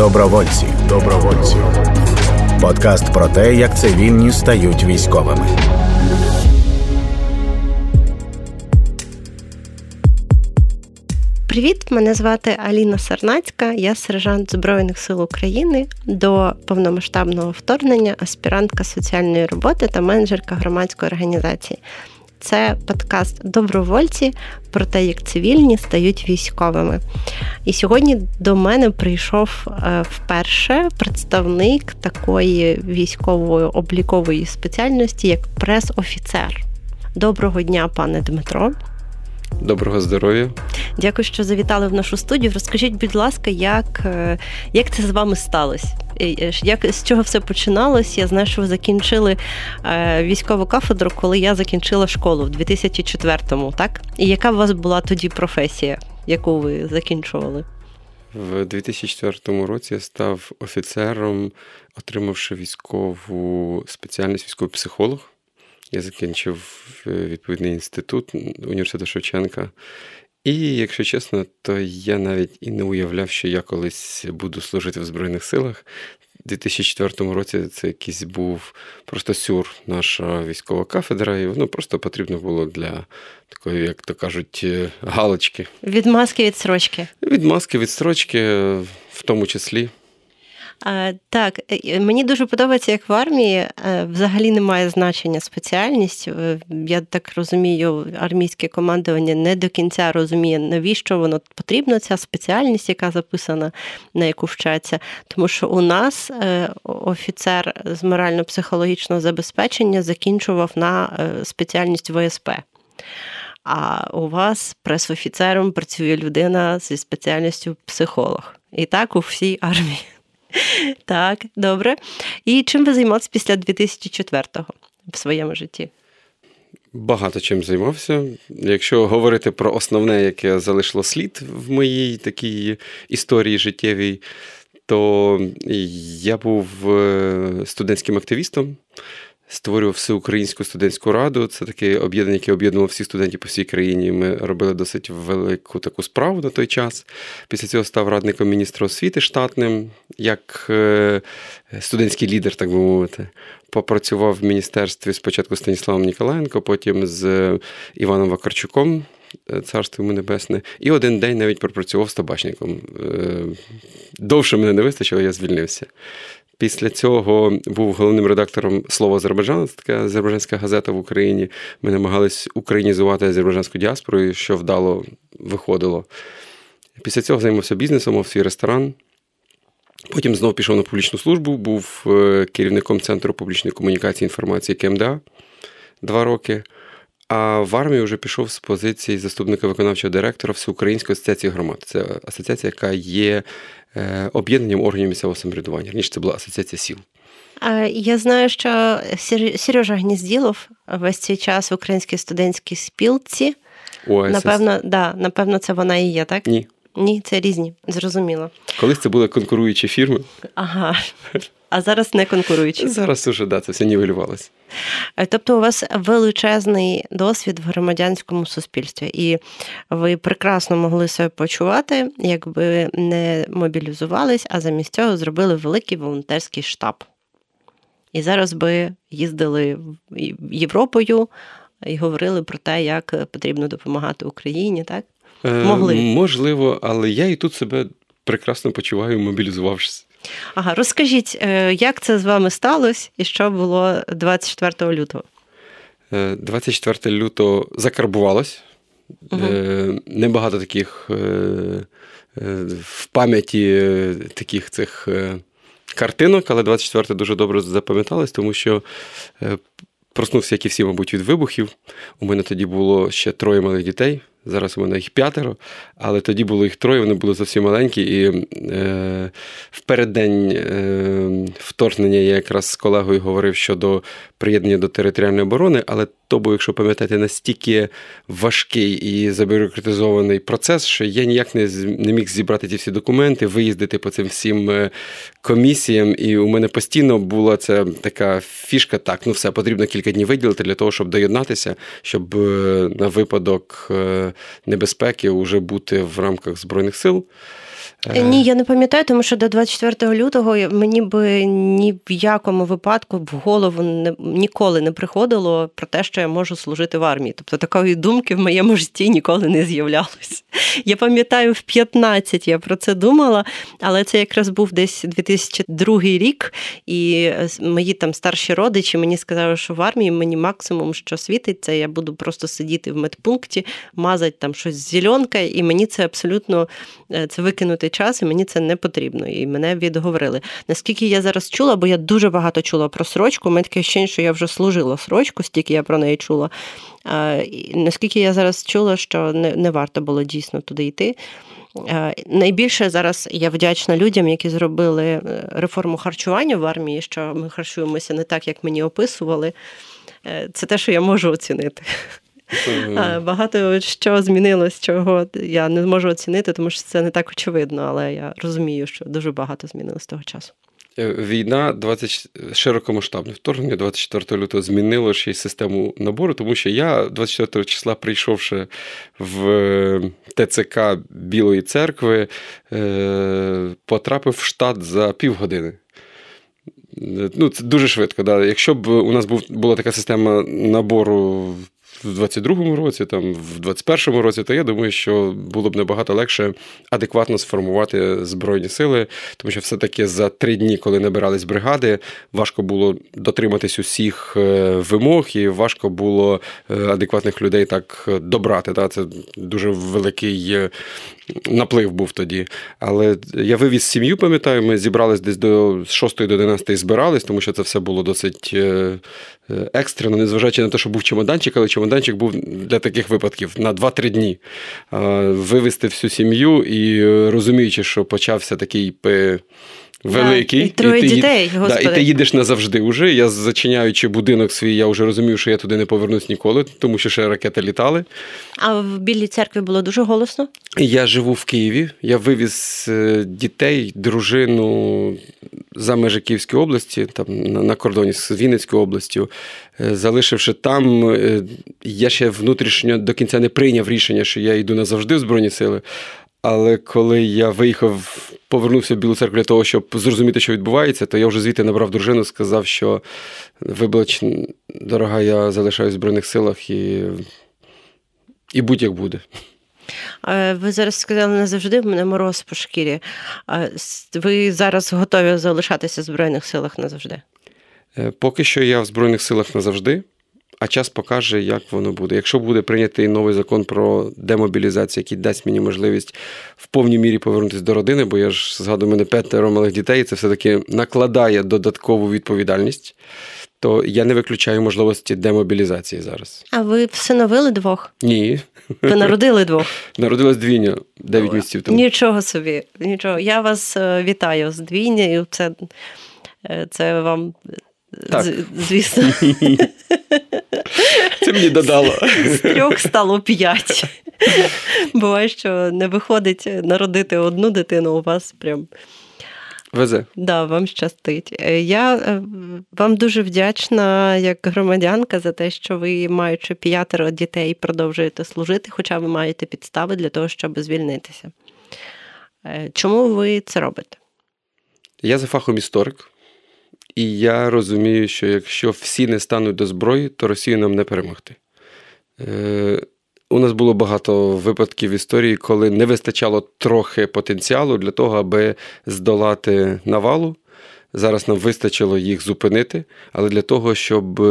Добровольці. Добровольці. Подкаст про те, як цивільні стають військовими. Привіт, мене звати Аліна Сарнацька, я сержант Збройних сил України до повномасштабного вторгнення, аспірантка соціальної роботи та менеджерка громадської організації. Це подкаст Добровольці про те, як цивільні стають військовими. І сьогодні до мене прийшов е, вперше представник такої військової облікової спеціальності, як прес-офіцер. Доброго дня, пане Дмитро. Доброго здоров'я. Дякую, що завітали в нашу студію. Розкажіть, будь ласка, як е, як це з вами сталося? Е, як з чого все починалось? Я знаю, що ви закінчили е, військову кафедру, коли я закінчила школу в 2004-му, так? І яка у вас була тоді професія, яку ви закінчували? В 2004 році я став офіцером, отримавши військову спеціальність військовий психолог. Я закінчив е, відповідний інститут університету Шевченка. І, якщо чесно, то я навіть і не уявляв, що я колись буду служити в Збройних силах. У 2004 році це якийсь був просто сюр, наша військова кафедра, і воно просто потрібно було для такої, як то кажуть, е, галочки. Від маски від строчки. Від маски від строчки, в тому числі. Так, е, мені дуже подобається, як в армії е, взагалі немає значення спеціальність. Е, я так розумію, армійське командування не до кінця розуміє, навіщо воно потрібно, ця спеціальність, яка записана, на яку вчаться. Тому що у нас офіцер з морально-психологічного забезпечення закінчував на спеціальність ВСП. А у вас прес-офіцером працює людина зі спеціальністю психолог. І так у всій армії. Так, добре. І чим ви займалися після 2004-го в своєму житті? Багато чим займався. Якщо говорити про основне, яке залишило слід в моїй такій історії життєвій, то я був е, студентським активістом створював всеукраїнську студентську раду. Це таке об'єднання, яке об'єднувало всіх студентів по всій країні. Ми робили досить велику таку справу на той час. Після цього став радником міністра освіти штатним, як е, студентський лідер, так би мовити. Попрацював в міністерстві спочатку з Станіславом Ніколаєнко, потім з Іваном Вакарчуком. Е, царство йому небесне, і один день навіть пропрацював з табачником. Е, довше мене не вистачило, я звільнився. Після цього був головним редактором Слово Азербайджану, це така азербайджанська газета в Україні. Ми намагались українізувати азербайджанську діаспору, що вдало виходило. Після цього займався бізнесом, мав свій ресторан. Потім знову пішов на публічну службу, був е, керівником Центру публічної комунікації і інформації КМДА два роки. А в армію вже пішов з позиції заступника виконавчого директора Всеукраїнської асоціації громад. Це асоціація, яка є Е, об'єднанням органів місцевого самоврядування. Раніше це була асоціація сіл. Я знаю, що Сережа Гнізділов весь цей час в українській студентській спілці. ОСС. Напевно, да, напевно, це вона і є, так? Ні. Ні, це різні, зрозуміло. Колись це були конкуруючі фірми. Ага. А зараз не конкуруючі. Зараз уже да, це все нівелювалося. Е, тобто, у вас величезний досвід в громадянському суспільстві, і ви прекрасно могли себе почувати, якби не мобілізувались, а замість цього зробили великий волонтерський штаб. І зараз би їздили Європою і говорили про те, як потрібно допомагати Україні, так? Е, Могли. Е, можливо, але я і тут себе прекрасно почуваю, мобілізувавшись. Ага, розкажіть, е, як це з вами сталося і що було 24 лютого? 24 е, лютого закарбувалось. Угу. Небагато таких в пам'яті таких цих картинок, але 24 дуже добре запам'яталось, тому що проснувся, як і всі, мабуть, від вибухів. У мене тоді було ще троє малих дітей. Зараз у мене їх п'ятеро, але тоді було їх троє, вони були зовсім маленькі. І е, в переддень е, вторгнення я якраз з колегою говорив щодо приєднання до територіальної оборони, але то був, якщо пам'ятаєте, настільки важкий і забюрократизований процес, що я ніяк не не міг зібрати ті всі документи, виїздити по цим всім е, комісіям. І у мене постійно була ця така фішка: так, ну все, потрібно кілька днів виділити для того, щоб доєднатися, щоб е, на випадок е, небезпеки вже бути в рамках Збройних сил. Е, ні, я не пам'ятаю, тому що до 24 лютого мені би ні в якому випадку в голову не, ніколи не приходило про те, що я можу служити в армії. Тобто такої думки в моєму житті ніколи не з'являлось. Я пам'ятаю, в 15 я про це думала, але це якраз був десь 2002 рік, і мої там старші родичі мені сказали, що в армії мені максимум, що світить, це я буду просто сидіти в медпункті, мазати там щось з зеленкою, і мені це абсолютно е, це викинути час, і мені це не потрібно. І мене відговорили. Наскільки я зараз чула, бо я дуже багато чула про срочку, мене таке ощущення, що я вже служила срочку, стільки я про неї чула. Наскільки я зараз чула, що не, не варто було дійсно туди йти. Найбільше зараз я вдячна людям, які зробили е, реформу харчування в армії, що ми харчуємося не так, як мені описували. Е, це те, що я можу оцінити. Багато що змінилось, чого я не можу оцінити, тому що це не так очевидно, але я розумію, що дуже багато змінилось з того часу. Е, війна 20 широкомасштабне вторгнення 24 лютого змінило ще й систему набору, тому що я 24 числа, прийшовши в е, ТЦК Білої церкви, е, потрапив в штат за півгодини. Ну, Це дуже швидко. Да. Якщо б у нас був, була така система набору в 22-му році, там в 21-му році, то я думаю, що було б набагато легше адекватно сформувати збройні сили, тому що все-таки за три дні, коли набирались бригади, важко було дотриматись усіх е, вимог, і важко було е, адекватних людей так добрати. Да? Це дуже великий е, наплив був тоді. Але я вивіз сім'ю, пам'ятаю, ми зібрались десь до 6 до 11 збирались, тому що це все було досить екстрено, незважаючи на те, що був чемоданчик, але чемоданчик був для таких випадків на 2-3 дні. Вивезти всю сім'ю і розуміючи, що почався такий великий. Да, і троє і ти, дітей, да, і ти їдеш назавжди вже. Я зачиняючи будинок свій, я вже розумів, що я туди не повернусь ніколи, тому що ще ракети літали. А в Білій церкві було дуже голосно? Я живу в Києві. Я вивіз е, дітей, дружину за межі Київської області, там на кордоні з Вінницькою областю. Е, залишивши там, е, я ще внутрішньо до кінця не прийняв рішення, що я йду назавжди в Збройні Сили. Але коли я виїхав, повернувся в Білу церкву для того, щоб зрозуміти, що відбувається, то я вже звідти набрав дружину, сказав, що вибач, дорога, я залишаюсь в Збройних силах і і будь-як буде. Ви зараз сказали назавжди, в мене мороз по шкірі. Ви зараз готові залишатися в Збройних силах назавжди? Е, поки що я в Збройних силах назавжди а час покаже, як воно буде. Якщо буде прийнятий новий закон про демобілізацію, який дасть мені можливість в повній мірі повернутися до родини, бо я ж згадую, мене п'ятеро малих дітей, і це все-таки накладає додаткову відповідальність. То я не виключаю можливості демобілізації зараз. А ви всиновили двох? Ні. Ви народили двох? Народилась двійня 9 місяців тому. Нічого собі, нічого. Я вас е, вітаю з двійнею. Це, е, Це вам так. Звісно. Це мені додало. З трьох стало п'ять. Буває, що не виходить народити одну дитину, у вас прям. Везе. Да, вам щастить. Е, я е, вам дуже вдячна як громадянка за те, що ви, маючи п'ятеро дітей, продовжуєте служити, хоча ви маєте підстави для того, щоб звільнитися. Е, чому ви це робите? Я за фахом історик. І я розумію, що якщо всі не стануть до зброї, то Росію нам не перемогти. Е, У нас було багато випадків в історії, коли не вистачало трохи потенціалу для того, аби здолати навалу. Зараз нам вистачило їх зупинити, але для того, щоб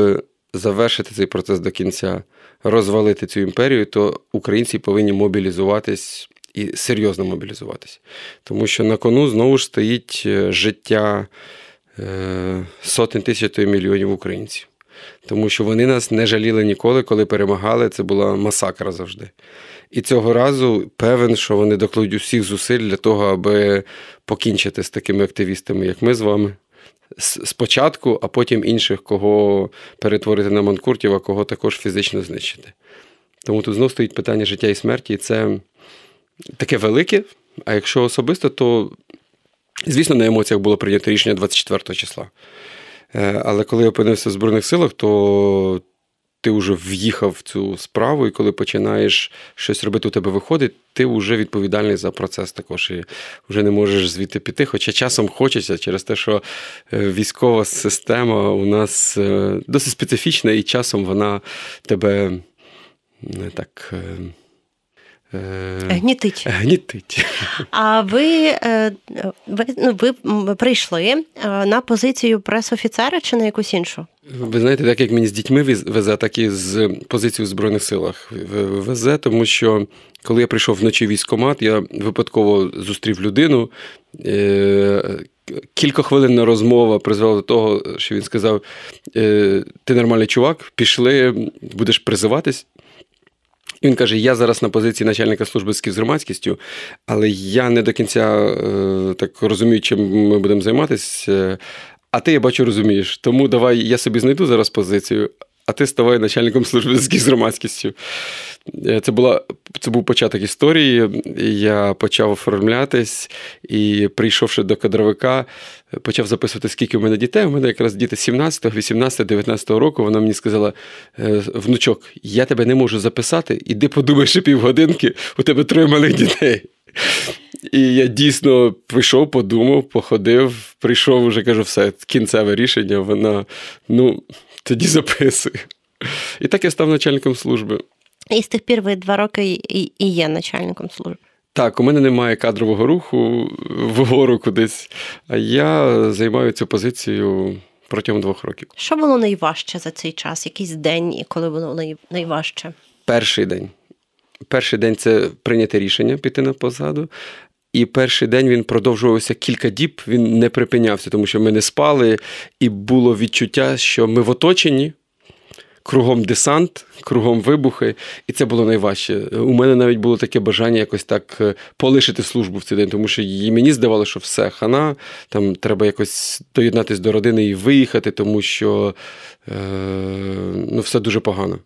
завершити цей процес до кінця, розвалити цю імперію, то українці повинні мобілізуватись і серйозно мобілізуватись. Тому що на кону знову ж стоїть е, життя. Е, сотень тисяч мільйонів українців. Тому що вони нас не жаліли ніколи, коли перемагали. Це була масакра завжди. І цього разу певен, що вони докладуть усіх зусиль для того, аби покінчити з такими активістами, як ми з вами. Спочатку, а потім інших, кого перетворити на манкуртів, а кого також фізично знищити. Тому тут знову стоїть питання життя і смерті, і це таке велике. А якщо особисто, то Звісно, на емоціях було прийнято рішення 24 числа. Е, але коли я опинився в Збройних силах, то ти вже в'їхав в цю справу, і коли починаєш щось робити, у тебе виходить, ти вже відповідальний за процес також. І вже не можеш звідти піти. Хоча часом хочеться через те, що е, військова система у нас е, досить специфічна, і часом вона тебе не так. Е, гнітить. Гнітить. А ви ви, ну, ви прийшли на позицію пресофіцера чи на якусь іншу? Ви знаєте, так як мені з дітьми везе, так і з позиції в Збройних силах везе, тому що коли я прийшов вночі в військкомат, я випадково зустрів людину. Е, кілька хвилин розмова призвела до того, що він сказав: «Е, Ти нормальний чувак, пішли, будеш призиватись. І він каже: Я зараз на позиції начальника служби з громадськістю, але я не до кінця е, так розумію, чим ми будемо займатися. А ти, я бачу, розумієш. Тому давай я собі знайду зараз позицію, а ти ставай начальником служби зв'язків з громадськістю. Е, це була, це був початок історії. Я почав оформлятись і, прийшовши до кадровика, почав записувати, скільки в мене дітей. У мене якраз діти 17, 18, 19 року. Вона мені сказала: «Е, внучок, я тебе не можу записати, іди подумай ще півгодинки, у тебе троє малих дітей. І я дійсно прийшов, подумав, походив, прийшов, вже кажу, все, кінцеве рішення, вона ну, тоді записує. І так я став начальником служби. І з тих пір ви два роки і є начальником служби. Так, у мене немає кадрового руху вгору кудись, а я займаю цю позицію протягом двох років. Що було найважче за цей час? Якийсь день, коли було найважче? Перший день. Перший день це прийняти рішення піти на посаду. І перший день він продовжувався кілька діб, він не припинявся, тому що ми не спали, і було відчуття, що ми в оточенні, кругом десант, кругом вибухи, і це було найважче. У мене навіть було таке бажання якось так е, полишити службу в цей день, тому що і мені здавалося, що все хана, там треба якось доєднатися до родини і виїхати, тому що е, ну, все дуже погано.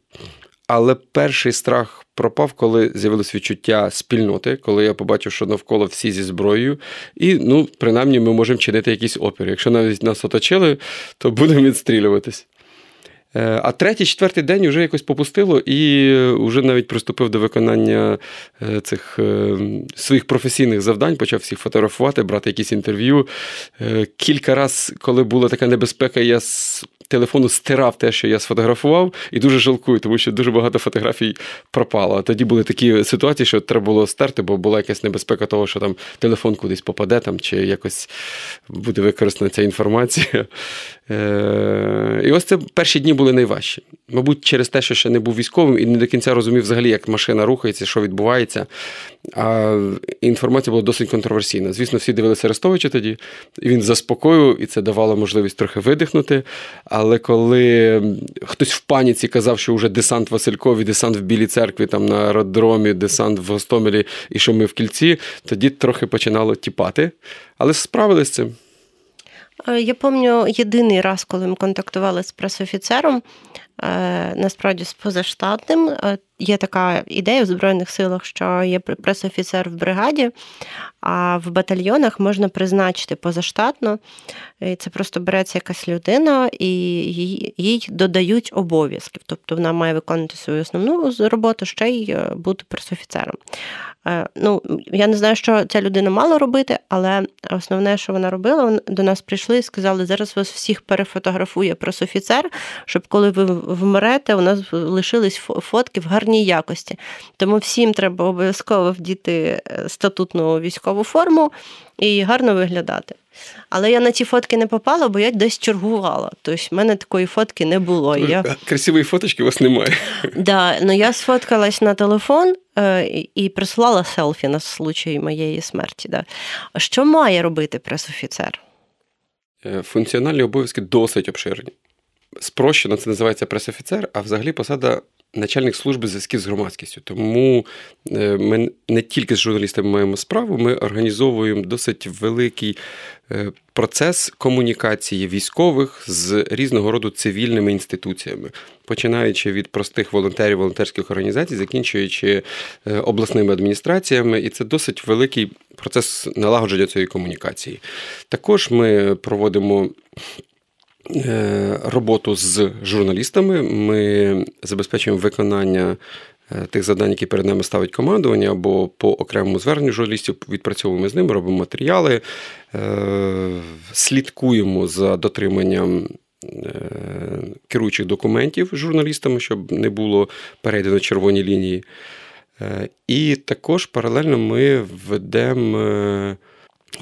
Але перший страх пропав, коли з'явилось відчуття спільноти, коли я побачив, що навколо всі зі зброєю, і ну, принаймні, ми можемо чинити якийсь опір. Якщо навіть нас оточили, то будемо відстрілюватись. Е, а третій, четвертий день вже якось попустило і вже навіть приступив до виконання е, цих е, своїх професійних завдань, почав всіх фотографувати, брати якісь інтерв'ю. Кілька разів, коли була така небезпека, я з телефону стирав те, що я сфотографував, і дуже жалкую, тому що дуже багато фотографій пропало. Тоді були такі ситуації, що треба було стерти, бо була якась небезпека того, що там телефон кудись попаде, там, чи якось буде використана ця інформація. І ось це перші дні були найважчі. Мабуть, через те, що ще не був військовим і не до кінця розумів взагалі, як машина рухається, що відбувається. А інформація була досить контроверсійна. Звісно, всі дивилися Арестовича тоді, він заспокоював, і це давало можливість трохи видихнути. Але коли хтось в паніці казав, що вже десант Василькові, десант в Білій церкві, там на аеродромі, десант в Гостомелі і що ми в кільці, тоді трохи починало тіпати. Але справилися з цим. Е, я пам'ятаю єдиний раз, коли ми контактували з пресофіцером, насправді з позаштатним. Е, є така ідея в Збройних силах, що є пресофіцер в бригаді, а в батальйонах можна призначити позаштатно. І Це просто береться якась людина і їй додають обов'язків. Тобто вона має виконувати свою основну роботу, ще й бути пресофіцером. Е, ну, я не знаю, що ця людина мала робити, але основне, що вона робила, до нас прийшли і сказали, зараз вас всіх перефотографує пресофіцер, щоб коли ви вмрете, у нас лишились фотки в гарній якості. Тому всім треба обов'язково вдіти е, статутну військову форму і гарно виглядати. Але я на ті фотки не попала, бо я десь чергувала. Тобто в мене такої фотки не було. Я... Красивої фоточки у вас немає. Да, ну Я сфоткалась на телефон е, і прислала селфі на случай моєї смерті. Да. Що має робити пресофіцер? Е, функціональні обов'язки досить обширні. Спрощено це називається пресофіцер, а взагалі посада начальник служби зв'язків з громадськістю. Тому е, ми не тільки з журналістами маємо справу, ми організовуємо досить великий е, процес комунікації військових з різного роду цивільними інституціями, починаючи від простих волонтерів, волонтерських організацій, закінчуючи е, обласними адміністраціями, і це досить великий процес налагодження цієї комунікації. Також ми проводимо роботу з журналістами. Ми забезпечуємо виконання. Тих завдань, які перед нами ставить командування, або по окремому зверненню журналістів відпрацьовуємо з ними, робимо матеріали, слідкуємо за дотриманням керуючих документів журналістами, щоб не було перейдено червоні лінії. Е, і також паралельно ми ведемо е,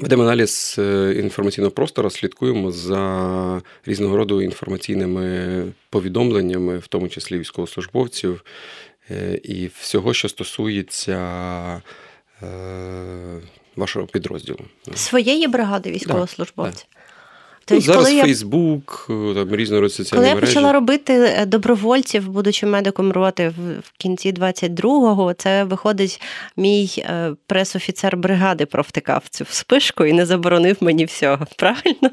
ведемо аналіз е, інформаційного простору, слідкуємо за різного роду інформаційними повідомленнями, в тому числі військовослужбовців, і всього, що стосується вашого підрозділу. Своєї бригади військовослужбовців. Так, Ну, тобто, Зараз коли Фейсбук, там різні соціальні Коли мережі. я почала робити е, добровольців, будучи медиком роти в кінці 22-го, це виходить, мій е, пресофіцер бригади провтикав цю спишку і не заборонив мені всього. Правильно?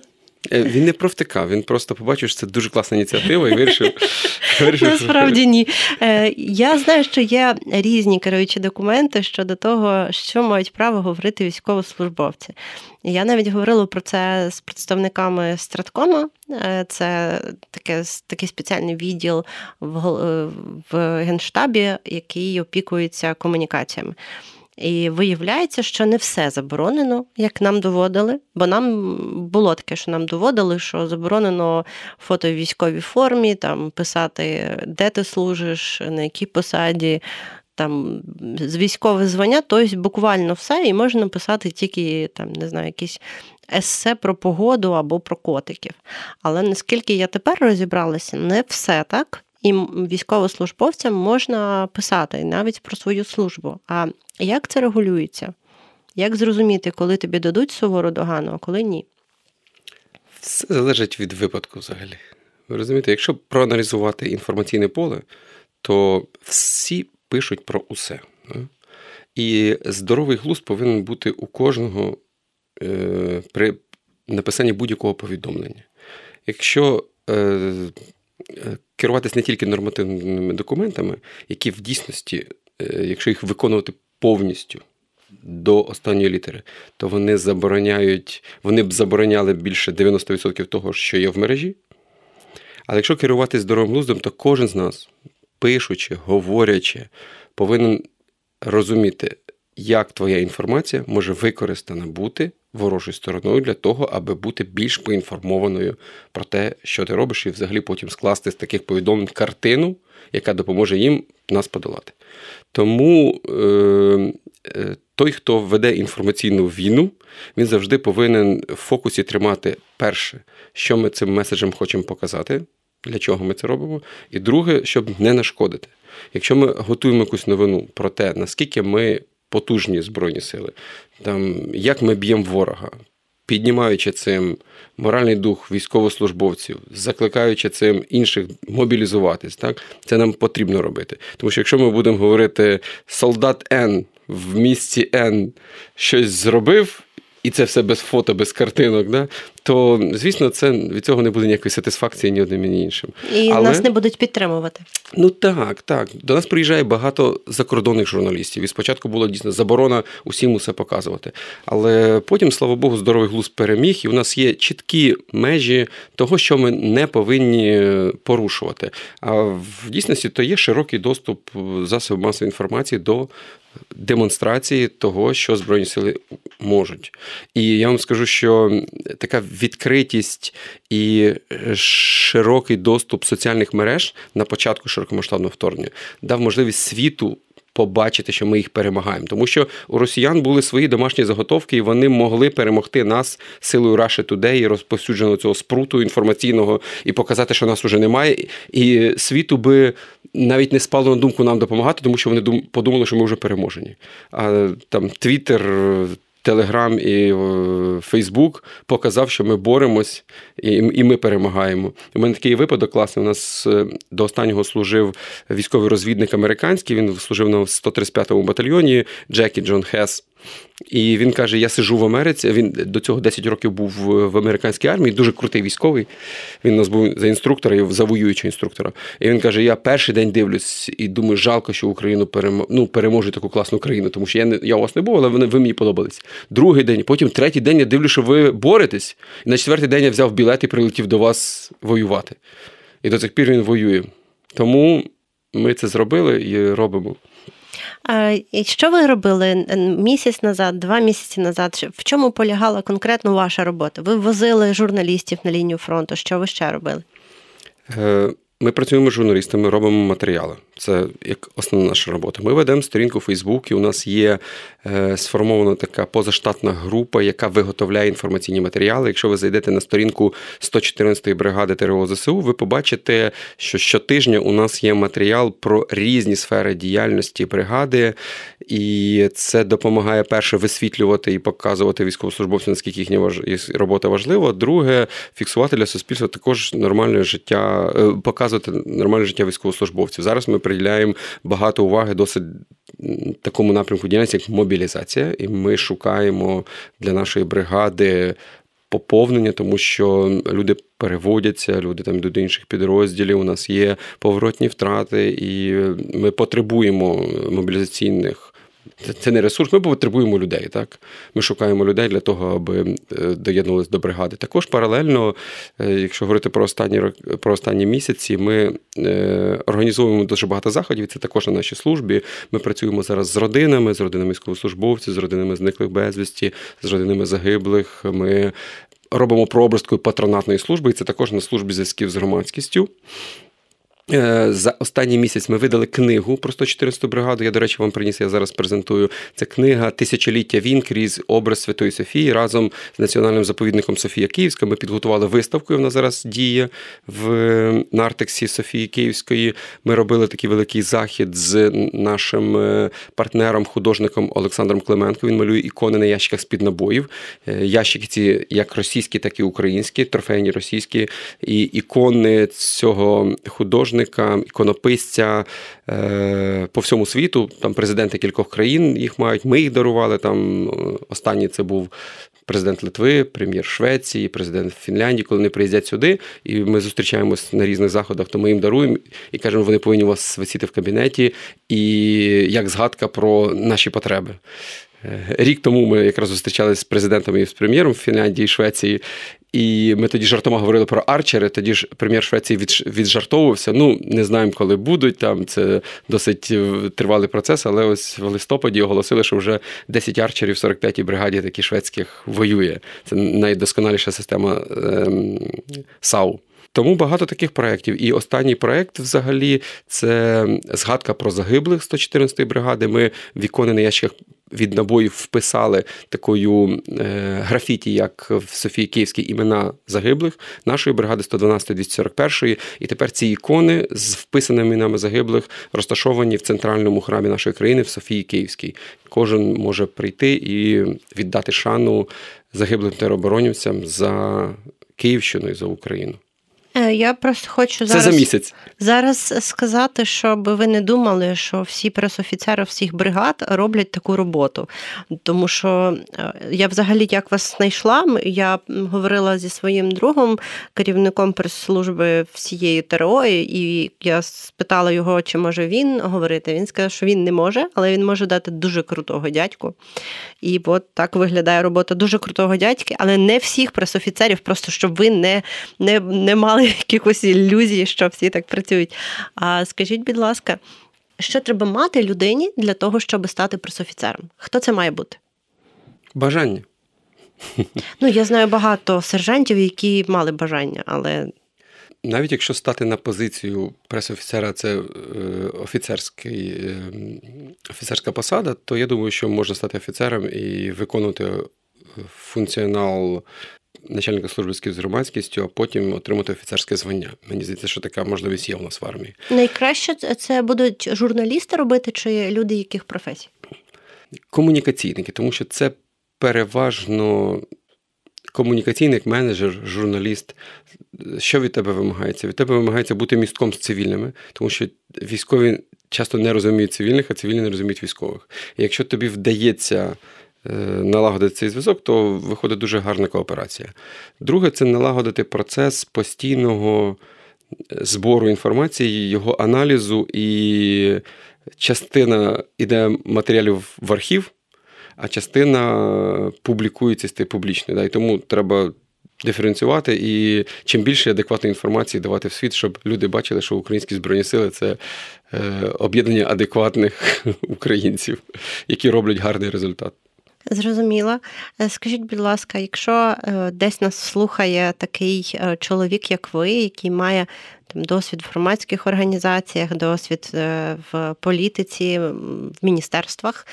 Е, він не провтикав, він просто побачив, що це дуже класна ініціатива і вирішив. вирішив Насправді ні. Е, я знаю, що є різні керуючі документи щодо того, що мають право говорити військовослужбовці. Я навіть говорила про це з представниками Страткома. Е, це таке, такий спеціальний відділ в, в Генштабі, який опікується комунікаціями. І виявляється, що не все заборонено, як нам доводили, бо нам було таке, що нам доводили, що заборонено фото в військовій формі, там писати, де ти служиш, на якій посаді, там з військове звання, тобто буквально все, і можна писати тільки там, не знаю, якісь есе про погоду або про котиків. Але наскільки я тепер розібралася, не все так. І військовослужбовцям можна писати навіть про свою службу. А як це регулюється? Як зрозуміти, коли тобі дадуть сувору догану, а коли ні? Все залежить від випадку взагалі. Ви розумієте, якщо проаналізувати інформаційне поле, то всі пишуть про усе. І здоровий глузд повинен бути у кожного е, при написанні будь-якого повідомлення. Якщо е, керуватися не тільки нормативними документами, які в дійсності, е, якщо їх виконувати повністю до останньої літери, то вони забороняють, вони б забороняли більше 90% того, що є в мережі. Але якщо керуватися здоровим глуздом, то кожен з нас, пишучи, говорячи, повинен розуміти, як твоя інформація може використана бути ворожою стороною для того, аби бути більш поінформованою про те, що ти робиш, і взагалі потім скласти з таких повідомлень картину, яка допоможе їм нас подолати. Тому е, е, той, хто веде інформаційну війну, він завжди повинен в фокусі тримати перше, що ми цим меседжем хочемо показати. Для чого ми це робимо? І друге, щоб не нашкодити. Якщо ми готуємо якусь новину про те, наскільки ми потужні збройні сили, там як ми б'ємо ворога, піднімаючи цим моральний дух військовослужбовців, закликаючи цим інших мобілізуватись, так це нам потрібно робити. Тому що якщо ми будемо говорити солдат Н в місті Н щось зробив. І це все без фото, без картинок, да? то звісно, це від цього не буде ніякої сатисфакції ні одним, ні іншим. І Але... нас не будуть підтримувати. Ну так, так. До нас приїжджає багато закордонних журналістів. І спочатку була дійсно заборона усім усе показувати. Але потім, слава Богу, здоровий глузд переміг, і у нас є чіткі межі того, що ми не повинні порушувати. А в дійсності то є широкий доступ засобів масової інформації до демонстрації того, що Збройні сили можуть. І я вам скажу, що така відкритість і широкий доступ соціальних мереж на початку широкомасштабного вторгнення дав можливість світу. Побачити, що ми їх перемагаємо, тому що у росіян були свої домашні заготовки, і вони могли перемогти нас силою Russia Today і розповсюдженого цього спруту інформаційного і показати, що нас уже немає. І світу би навіть не спало на думку нам допомагати, тому що вони подумали, що ми вже переможені. А там Твіттер, Телеграм і Фейсбук показав, що ми боремось і і ми перемагаємо. У мене такий випадок класний. У нас е, до останнього служив військовий розвідник американський. Він служив на 135-му батальйоні Джекі Джон Хес. І він каже: Я сижу в Америці. Він до цього 10 років був в американській армії, дуже крутий військовий. Він у нас був за інструктора, за воюючого інструктора. І він каже: Я перший день дивлюсь і думаю, жалко, що Україну перем... ну, переможе таку класну країну, тому що я не я у вас не був, але ви, ви мені подобались. Другий день, потім третій день я дивлюся, що ви боретесь. І на четвертий день я взяв білет і прилетів до вас воювати. І до цих пір він воює. Тому ми це зробили і робимо. І Що ви робили місяць назад, два місяці назад? В чому полягала конкретно ваша робота? Ви возили журналістів на лінію фронту. Що ви ще робили? Ми працюємо з журналістами, робимо матеріали. Це як основна наша робота. Ми ведемо сторінку у Фейсбуці. У нас є е, сформована така позаштатна група, яка виготовляє інформаційні матеріали. Якщо ви зайдете на сторінку 114-ї бригади ТРО ЗСУ, ви побачите, що щотижня у нас є матеріал про різні сфери діяльності бригади, і це допомагає перше висвітлювати і показувати військовослужбовцям, наскільки їхня робота важлива. Друге, фіксувати для суспільства також нормальне життя, е, показувати нормальне життя військовослужбовців. Зараз ми приділяємо багато уваги досить такому напрямку діяльності, як мобілізація, і ми шукаємо для нашої бригади. Поповнення, тому що люди переводяться, люди там йдуть до інших підрозділів. У нас є поворотні втрати, і ми потребуємо мобілізаційних це не ресурс, ми потребуємо людей. Так? Ми шукаємо людей для того, аби е, доєднувалися до бригади. Також паралельно, е, якщо говорити про останні про останні місяці, ми е, організовуємо дуже багато заходів. Це також на нашій службі. Ми працюємо зараз з родинами, з родинами військовослужбовців, з родинами зниклих безвісті, з родинами загиблих. Ми робимо прообраз патронатної служби, і це також на службі зв'язків з громадськістю. Е, за останній місяць ми видали книгу про 114 бригаду. Я, до речі, вам приніс, я зараз презентую. Це книга Тисячоліття він крізь образ Святої Софії разом з національним заповідником Софія Київська. Ми підготували виставку. Вона зараз діє в нартексі Софії Київської. Ми робили такий великий захід з нашим е, партнером, художником Олександром Клименко. Він малює ікони на ящиках з під набоїв. Е, ящики ці як російські, так і українські, трофейні російські. І ікони цього художника художника, іконописця е, по всьому світу. Там президенти кількох країн їх мають. Ми їх дарували. Там е, останній це був. Президент Литви, прем'єр Швеції, президент Фінляндії, коли вони приїздять сюди, і ми зустрічаємось на різних заходах, то ми їм даруємо і кажемо, вони повинні у вас висіти в кабінеті, і як згадка про наші потреби. Е, рік тому ми якраз зустрічалися з президентом і з прем'єром Фінляндії і Швеції, і ми тоді жартома говорили про арчери. Тоді ж прем'єр Швеції віджартовувався. Ну, не знаємо, коли будуть. Там це досить е, тривалий процес, але ось в листопаді оголосили, що вже 10 арчерів в 45-й бригаді такі шведських воює. Це найдосконаліша система ем, САУ. Тому багато таких проєктів. І останній проєкт взагалі це згадка про загиблих 114-ї бригади. Ми в ікони на ящиках від набоїв вписали такою е, графіті, як в Софії Київській імена загиблих нашої бригади 112-241. І тепер ці ікони з вписаними іменами загиблих розташовані в центральному храмі нашої країни в Софії Київській. Кожен може прийти і віддати шану загиблим тероборонівцям за Київщину і за Україну. Е, я просто хочу зараз Це за місяць. зараз сказати, щоб ви не думали, що всі пресофіцери всіх бригад роблять таку роботу. Тому що е, я взагалі як вас знайшла, я говорила зі своїм другом, керівником прес-служби всієї ТРО, і я спитала його, чи може він говорити. Він сказав, що він не може, але він може дати дуже крутого дядьку. І от так виглядає робота дуже крутого дядьки, але не всіх пресофіцерів, просто щоб ви не, не, не мали якихось ілюзій, що всі так працюють. А скажіть, будь ласка, що треба мати людині для того, щоб стати пресофіцером? Хто це має бути? Бажання. Ну, я знаю багато сержантів, які мали бажання, але. Навіть якщо стати на позицію пресофіцера, це е, офіцерський, е, офіцерська посада, то я думаю, що можна стати офіцером і виконувати функціонал начальника служби з громадськістю, а потім отримати офіцерське звання. Мені здається, що така можливість є у нас в армії. Найкраще це будуть журналісти робити чи люди, яких професій? Комунікаційники, тому що це переважно. Комунікаційний менеджер, журналіст, що від тебе вимагається? Від тебе вимагається бути містком з цивільними, тому що військові часто не розуміють цивільних, а цивільні не розуміють військових. І якщо тобі вдається налагодити цей зв'язок, то виходить дуже гарна кооперація. Друге, це налагодити процес постійного збору інформації, його аналізу, і частина іде матеріалів в архів, а частина публікується публічно. Да? І тому треба. Диференціювати і чим більше адекватної інформації давати в світ, щоб люди бачили, що українські збройні сили це е, об'єднання адекватних українців, які роблять гарний результат. Зрозуміло. Е, скажіть, будь ласка, якщо е, десь нас слухає такий е, чоловік, як ви, який має там досвід в громадських організаціях, досвід в політиці, в міністерствах,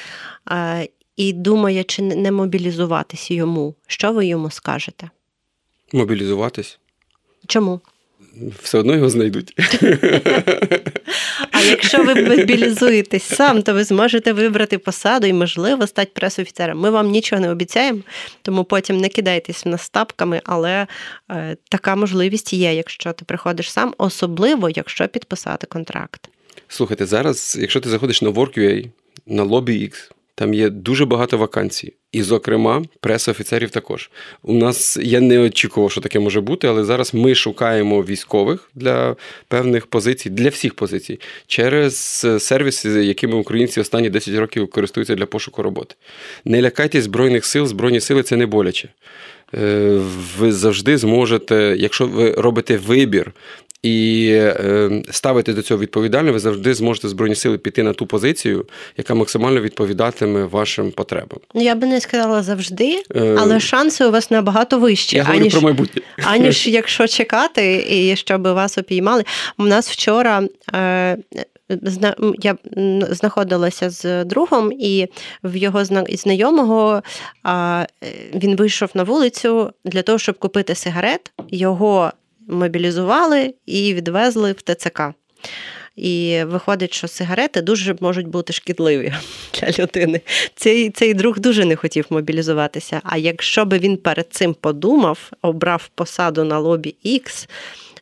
і думає, чи не мобілізуватись йому, що ви йому скажете? Мобілізуватись. Чому? Все одно його знайдуть. А якщо ви мобілізуєтесь сам, то ви зможете вибрати посаду і, можливо, стати пресофіцером. Ми вам нічого не обіцяємо, тому потім не кидайтесь нас тапками, але е, така можливість є, якщо ти приходиш сам, особливо якщо підписати контракт. Слухайте, зараз, якщо ти заходиш на WorkUA, на LobbyX, там є дуже багато вакансій. І, зокрема, пресофіцерів також. У нас я не очікував, що таке може бути, але зараз ми шукаємо військових для певних позицій, для всіх позицій, через сервіси, якими українці останні 10 років користуються для пошуку роботи. Не лякайтесь Збройних сил, Збройні сили це не боляче. Е, ви завжди зможете, якщо ви робите вибір і е, ставити до цього відповідально, ви завжди зможете збройні сили піти на ту позицію, яка максимально відповідатиме вашим потребам. Ну я би не сказала завжди, е, але шанси у вас набагато вищі, я аніж про майбутнє. аніж якщо чекати, і щоб вас опіймали. У нас вчора. Е, я знаходилася з другом, і в його знайомого він вийшов на вулицю для того, щоб купити сигарет. Його мобілізували і відвезли в ТЦК. І виходить, що сигарети дуже можуть бути шкідливі для людини. Цей цей друг дуже не хотів мобілізуватися. А якщо би він перед цим подумав, обрав посаду на лобі X,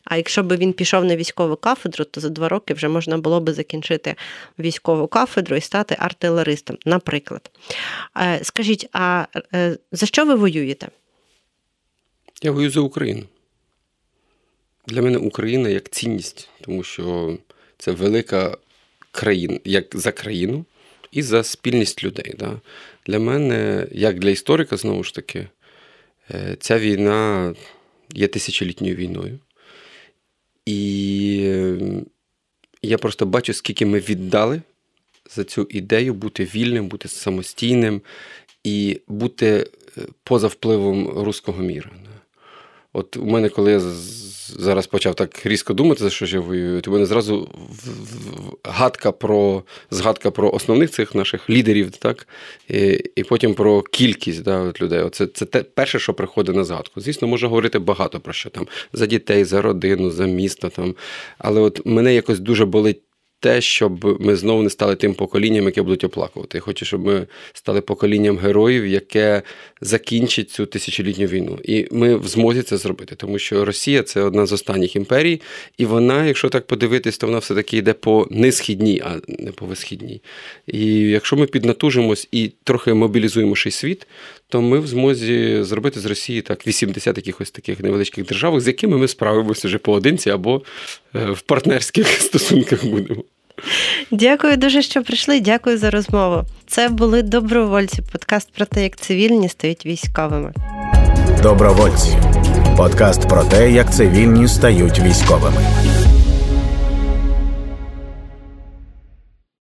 а якщо б він пішов на військову кафедру, то за два роки вже можна було би закінчити військову кафедру і стати артилеристом, наприклад. Е, скажіть, а е, за що ви воюєте? Я воюю за Україну. Для мене Україна як цінність, тому що це велика країна, як за країну і за спільність людей. Да? Для мене, як для історика, знову ж таки, е, ця війна є тисячолітньою війною. І я просто бачу, скільки ми віддали за цю ідею бути вільним, бути самостійним і бути е, поза впливом руського міра. От у мене, коли я зараз почав так різко думати, за що ж я воюю, то в мене зразу гадка про згадка про основних цих наших лідерів, так, і і потім про кількість да, от людей. Оце це те перше, що приходить на згадку. Звісно, можна говорити багато про що там за дітей, за родину, за місто там. Але от мене якось дуже болить те, щоб ми знову не стали тим поколінням, яке будуть оплакувати. Я хочу, щоб ми стали поколінням героїв, яке закінчить цю тисячолітню війну. І ми в змозі це зробити, тому що Росія це одна з останніх імперій, і вона, якщо так подивитись, то вона все-таки йде по несхідній, а не по висхідній. І якщо ми піднатужимось і трохи мобілізуємо світ, то ми в змозі зробити з Росії так 80 якихось таких невеличких держав, з якими ми справимося вже поодинці або е, в партнерських стосунках будемо. Дякую дуже, що прийшли. Дякую за розмову. Це були добровольці. Подкаст про те, як цивільні стають військовими. Добровольці. Подкаст про те, як цивільні стають військовими.